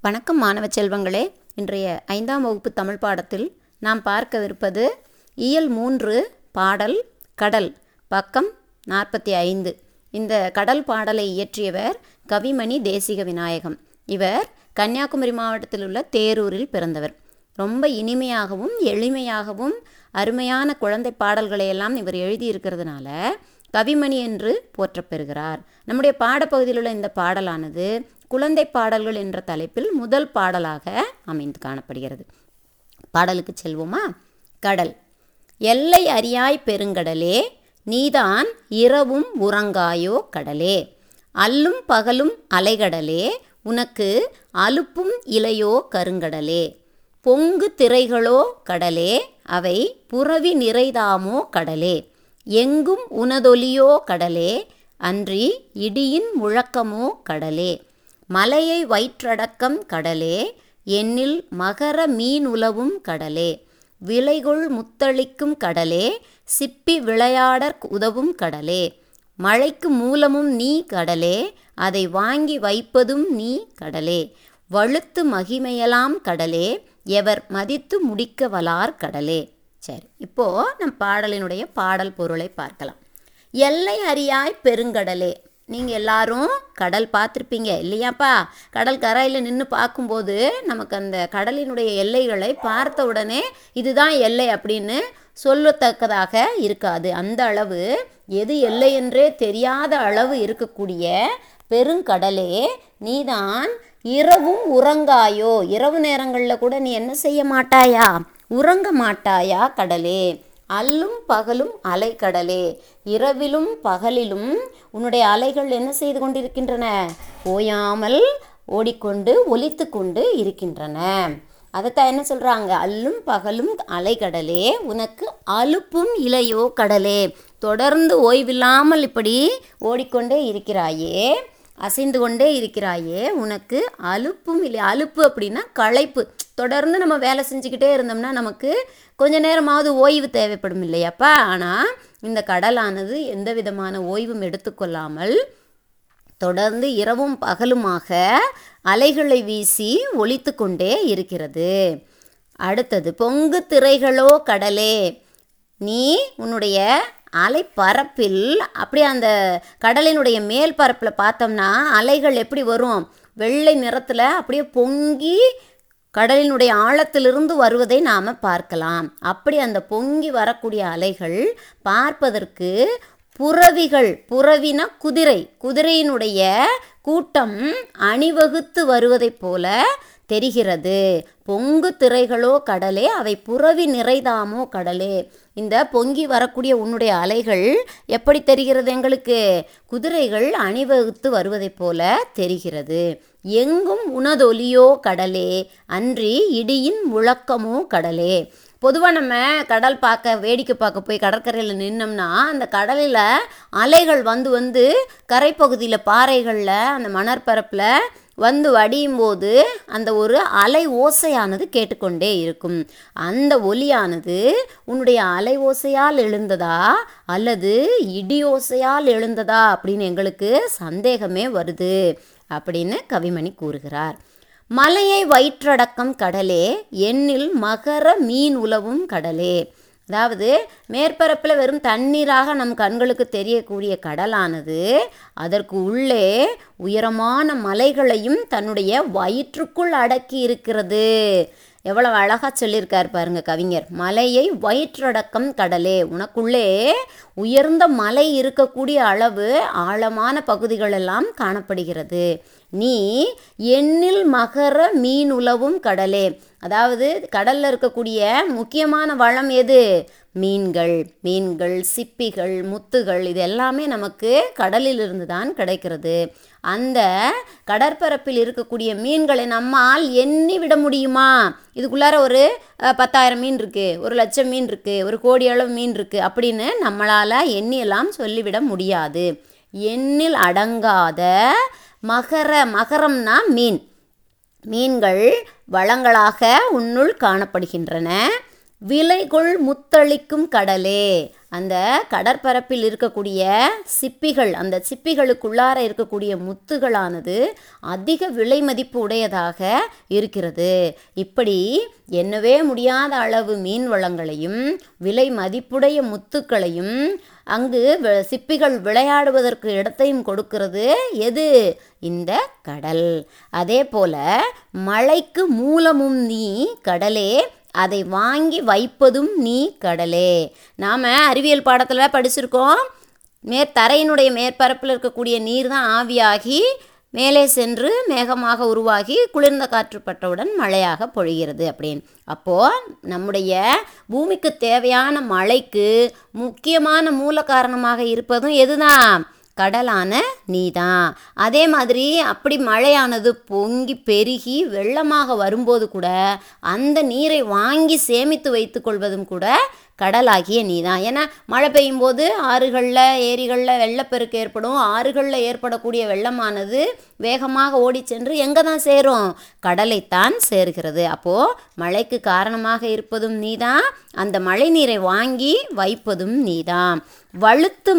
வணக்கம் மாணவ செல்வங்களே. இன்றைய ஐந்தாம் வகுப்பு தமிழ் பாடத்தில் நாம் பார்க்கவிருப்பது இயல் மூன்று பாடல் கடல் பக்கம் நாற்பத்தி ஐந்து இந்த கடல் பாடலை இயற்றியவர் கவிமணி தேசிக விநாயகம். இவர் கன்னியாகுமரி மாவட்டத்தில் உள்ள தேரூரில் பிறந்தவர். ரொம்ப இனிமையாகவும் எளிமையாகவும் அருமையான குழந்தை பாடல்களை எல்லாம் இவர் எழுதியிருக்கிறதுனால கவிமணி என்று போற்றப்பெறுகிறார். நம்முடைய பாடப்பகுதியில் உள்ள இந்த பாடலானது குழந்தை பாடல்கள் என்ற தலைப்பில் முதல் பாடலாக அமைந்து காணப்படுகிறது. பாடலுக்கு செல்வோமா? கடல். எல்லை அறியாய் பெருங்கடலே நீதான் இரவும் உறங்காயோ கடலே. அல்லும் பகலும் அலைகடலே உனக்கு அலுப்பும் இலையோ கருங்கடலே. பொங்கு திரைகளோ கடலே அவை புறவி நிறைதாமோ கடலே. எங்கும் உனதொலியோ கடலே? அன்றி இடியின் முழக்கமோ கடலே? மலையை வயிற்றடக்கம் கடலே? என்னில் மகர மீன் உலவும் கடலே? விலைகுள் முத்தளிக்கும் கடலே? சிப்பி விளையாடற் உதவும் கடலே? மழைக்கு மூலமும் நீ கடலே? அதை வாங்கி வைப்பதும் நீ கடலே? வழுத்து மகிமையலாம் கடலே? எவர் மதித்து முடிக்க வலார் கடலே? சரி இப்போது நம் பாடலினுடைய பாடல் பொருளை பார்க்கலாம். எல்லை அறியாய் பெருங்கடலே. நீங்கள் எல்லாரும் கடல் பார்த்துருப்பீங்க இல்லையாப்பா? கடல் கரையில் நின்று பார்க்கும்போது நமக்கு அந்த கடலினுடைய எல்லைகளை பார்த்த உடனே இதுதான் எல்லை அப்படின்னு சொல்லத்தக்கதாக இருக்காது. அந்த அளவு எது எல்லை என்றே தெரியாத அளவு இருக்கக்கூடிய பெருங்கடலே நீதான் இரவும் உறங்காயோ. இரவு நேரங்களில் கூட நீ என்ன செய்ய மாட்டாயா? உறங்க மாட்டாயா கடலே? அல்லும் பகலும் அலைக்கடலே இரவிலும் பகலிலும் உன்னுடைய அலைகள் என்ன செய்து கொண்டிருக்கின்றன? ஓயாமல் ஓடிக்கொண்டு ஒலித்து கொண்டு இருக்கின்றன. அதைத்தான் என்ன சொல்கிறாங்க அல்லும் பகலும் அலைக்கடலே உனக்கு அலுப்பும் இலையோ கடலே. தொடர்ந்து ஓய்வில்லாமல் இப்படி ஓடிக்கொண்டே இருக்கிறாயே. அசைந்து கொண்டே இருக்கிறாயே உனக்கு அலுப்பும் இல்லை. அலுப்பு அப்படின்னா களைப்பு. தொடர்ந்து நம்ம வேலை செஞ்சுக்கிட்டே இருந்தோம்னா நமக்கு கொஞ்ச நேரமாவது ஓய்வு தேவைப்படும் இல்லையாப்பா? ஆனால் இந்த கடலானது எந்த விதமான ஓய்வும் எடுத்துக்கொள்ளாமல் தொடர்ந்து இரவும் பகலுமாக அலைகளை வீசி ஒழித்து கொண்டே இருக்கிறது. அடுத்தது பொங்கு திரைகளோ கடலே நீ உன்னுடைய அலை பரப்பில் அப்படியே அந்த கடலினுடைய மேல் பரப்பில் பார்த்தோம்னா அலைகள் எப்படி வரும்? வெள்ளை நிறத்தில் அப்படியே பொங்கி கடலினுடைய ஆழத்திலிருந்து வருவதை நாம் பார்க்கலாம். அப்படி அந்த பொங்கி வரக்கூடிய அலைகள் பார்ப்பதற்கு புறவிகள் புறவின குதிரை. குதிரையினுடைய கூட்டம் அணிவகுத்து வருவதைப் போல தெரிகிறது. பொங்கு திரைகளோ கடலே அவை புறவி நிறைதாமோ கடலே. இந்த பொங்கி வரக்கூடிய உன்னுடைய அலைகள் எப்படி தெரிகிறது எங்களுக்கு? குதிரைகள் அணிவகுத்து வருவதைப் போல தெரிகிறது. எங்கும் உனதொலியோ கடலே அன்றி இடியின் முழக்கமோ கடலே. பொதுவாக நம்ம கடல் பார்க்க வேடிக்கை பார்க்க போய் கடற்கரையில் நின்னோம்னா அந்த கடலில் அலைகள் வந்து வந்து கரைப்பகுதியில் பாறைகளில் அந்த மணற்பரப்பில் வந்து வடியும் போது அந்த ஒரு அலை ஓசையானது கேட்டுக்கொண்டே இருக்கும். அந்த ஒலியானது உன்னுடைய அலை ஓசையால் எழுந்ததா அல்லது இடி ஓசையால் எழுந்ததா அப்படின்னு எங்களுக்கு சந்தேகமே வருது அப்படின்னு கவிமணி கூறுகிறார். மலையை வயிற்றடக்கம் கடலே எண்ணில் மகர மீன் உலவும் கடலே. அதாவது மேற்பரப்பில் வெறும் தண்ணீராக நம் கண்களுக்கு தெரியக்கூடிய கடலானது அதற்கு உள்ளே உயரமான மலைகளையும் தன்னுடைய வயிற்றுக்குள் அடக்கி இருக்கிறது. எவ்வளோ அழகாக சொல்லியிருக்கார் பாருங்க கவிஞர். மலையை வயிற்றடக்கம் கடலே. உனக்குள்ளே உயர்ந்த மலை இருக்கக்கூடிய அளவு ஆழமான பகுதிகளெல்லாம் காணப்படுகிறது. நீ எண்ணில் மகர மீன் உலவும் கடலே. அதாவது கடலில் இருக்கக்கூடிய முக்கியமான வளம் எது? மீன்கள் மீன்கள் சிப்பிகள் முத்துகள் இது எல்லாமே நமக்கு கடலிலிருந்து தான் கிடைக்கிறது. அந்த கடற்பரப்பில் இருக்கக்கூடிய மீன்களை நம்மால் எண்ணி விட முடியுமா? இதுக்குள்ளார ஒரு பத்தாயிரம் மீன் இருக்குது ஒரு லட்சம் மீன் இருக்குது ஒரு கோடி அளவு மீன் இருக்குது அப்படின்னு நம்மளால் எண்ணியெல்லாம் சொல்லிவிட முடியாது. எண்ணில் அடங்காத மகர மகரம்னா மீன். மீன்கள் வளங்களாக உன்னுள் காணப்படுகின்றன. விலைகொள் முத்தளிக்கும் கடலே. அந்த கடற்பரப்பில் இருக்கக்கூடிய சிப்பிகள் அந்த சிப்பிகளுக்குள்ளார இருக்கக்கூடிய முத்துகளானது அதிக விலை மதிப்பு உடையதாக இருக்கிறது. இப்படி என்னவே முடியாத அளவு மீன் வளங்களையும் விலை மதிப்புடைய முத்துக்களையும் அங்கு வ- சிப்பிகள் விளையாடுவதற்கு இடத்தையும் கொடுக்கிறது எது? இந்த கடல். அதே போல மழைக்கு மூலமும் நீ கடலே அதை வாங்கி வைப்பதும் நீ கடலே. நாம் அறிவியல் பாடத்தில் படிச்சிருக்கோம். மேற்தரையினுடைய மேற்பரப்பில் இருக்கக்கூடிய நீர் தான் ஆவியாகி மேலே சென்று மேகமாக உருவாகி குளிர்ந்த காற்று பட்டவுடன் மழையாக பொழிகிறது அப்படின்னு. அப்போது நம்முடைய பூமிக்கு தேவையான மழைக்கு முக்கியமான மூல காரணமாக இருப்பதும் எதுதான்? கடலான நீதான். அதே மாதிரி அப்படி மழையானது பொங்கி பெருகி வெள்ளமாக வரும்போது கூட அந்த நீரை வாங்கி சேமித்து வைத்துக்கொள்வதும் கூட கடலாகிய நீதான். ஏன்னா மழை பெய்யும் போது ஆறுகளில் ஏரிகளில் வெள்ளப்பெருக்கு ஏற்படும். ஆறுகளில் ஏற்படக்கூடிய வெள்ளமானது வேகமாக ஓடி சென்று எங்கே தான் சேரும்? கடலைத்தான் சேர்கிறது. அப்போது மழைக்கு காரணமாக இருப்பதும் நீதான். அந்த மழை நீரை வாங்கி வைப்பதும் நீதான். வழுத்து